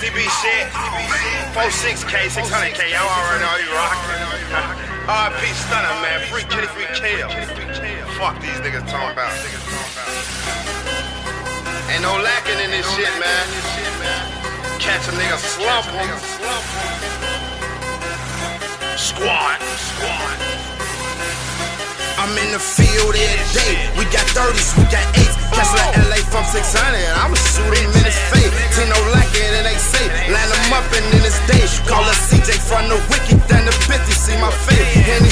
TTB shit. 46K, 600K, y'all already know you rock. RP Stunner, man. Free kitty, free kill. Fuck these niggas talking about. Ain't no lacking in this shit, man. Catch a nigga slump Squad, squad. I'm in the field every day. We got 30s, we got 8s. Catch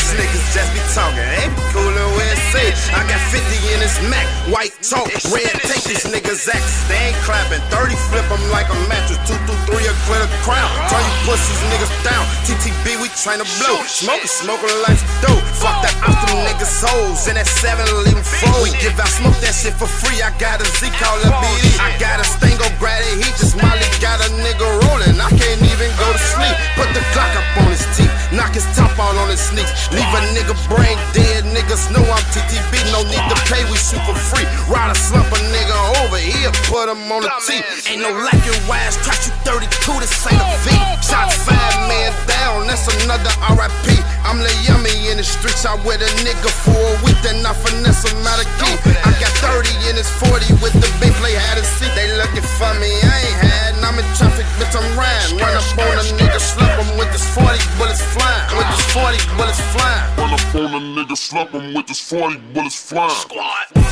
these niggas just be talking. Ain't be cool it say. I got 50 in this Mac. White talk, red take these niggas X. They ain't clapping. 30 flip them like a mattress. 2 through 3 a clear the crown. Turn you pussies niggas down. TTB, we tryna blow. Smoking, smoking like dope. Fuck that, I'm them niggas hoes. And that 7 leave them fold. We give out smoke that shit for free. I got a Z call a Leave a nigga brain dead. Niggas know I'm TTB. No need to pay. We shoot for free. Ride a slump a nigga over here. Put him on the T. Ain't no lacking wise. Track you 32. This ain't a V. Shot five man down. That's another RIP. I'm the yummy in the streets. I with a nigga for a week. Then I finesse him out of key. I got 30 in his 40 with the big play. Had a seat. They looking for me. I ain't had. I'm in traffic. Bitch, I'm riding. Run up on a nigga. Slap him with this 40 bullets flying. With this 40 bullets flying. Run up on a nigga, slap him with this 40 bullets flying. Squad.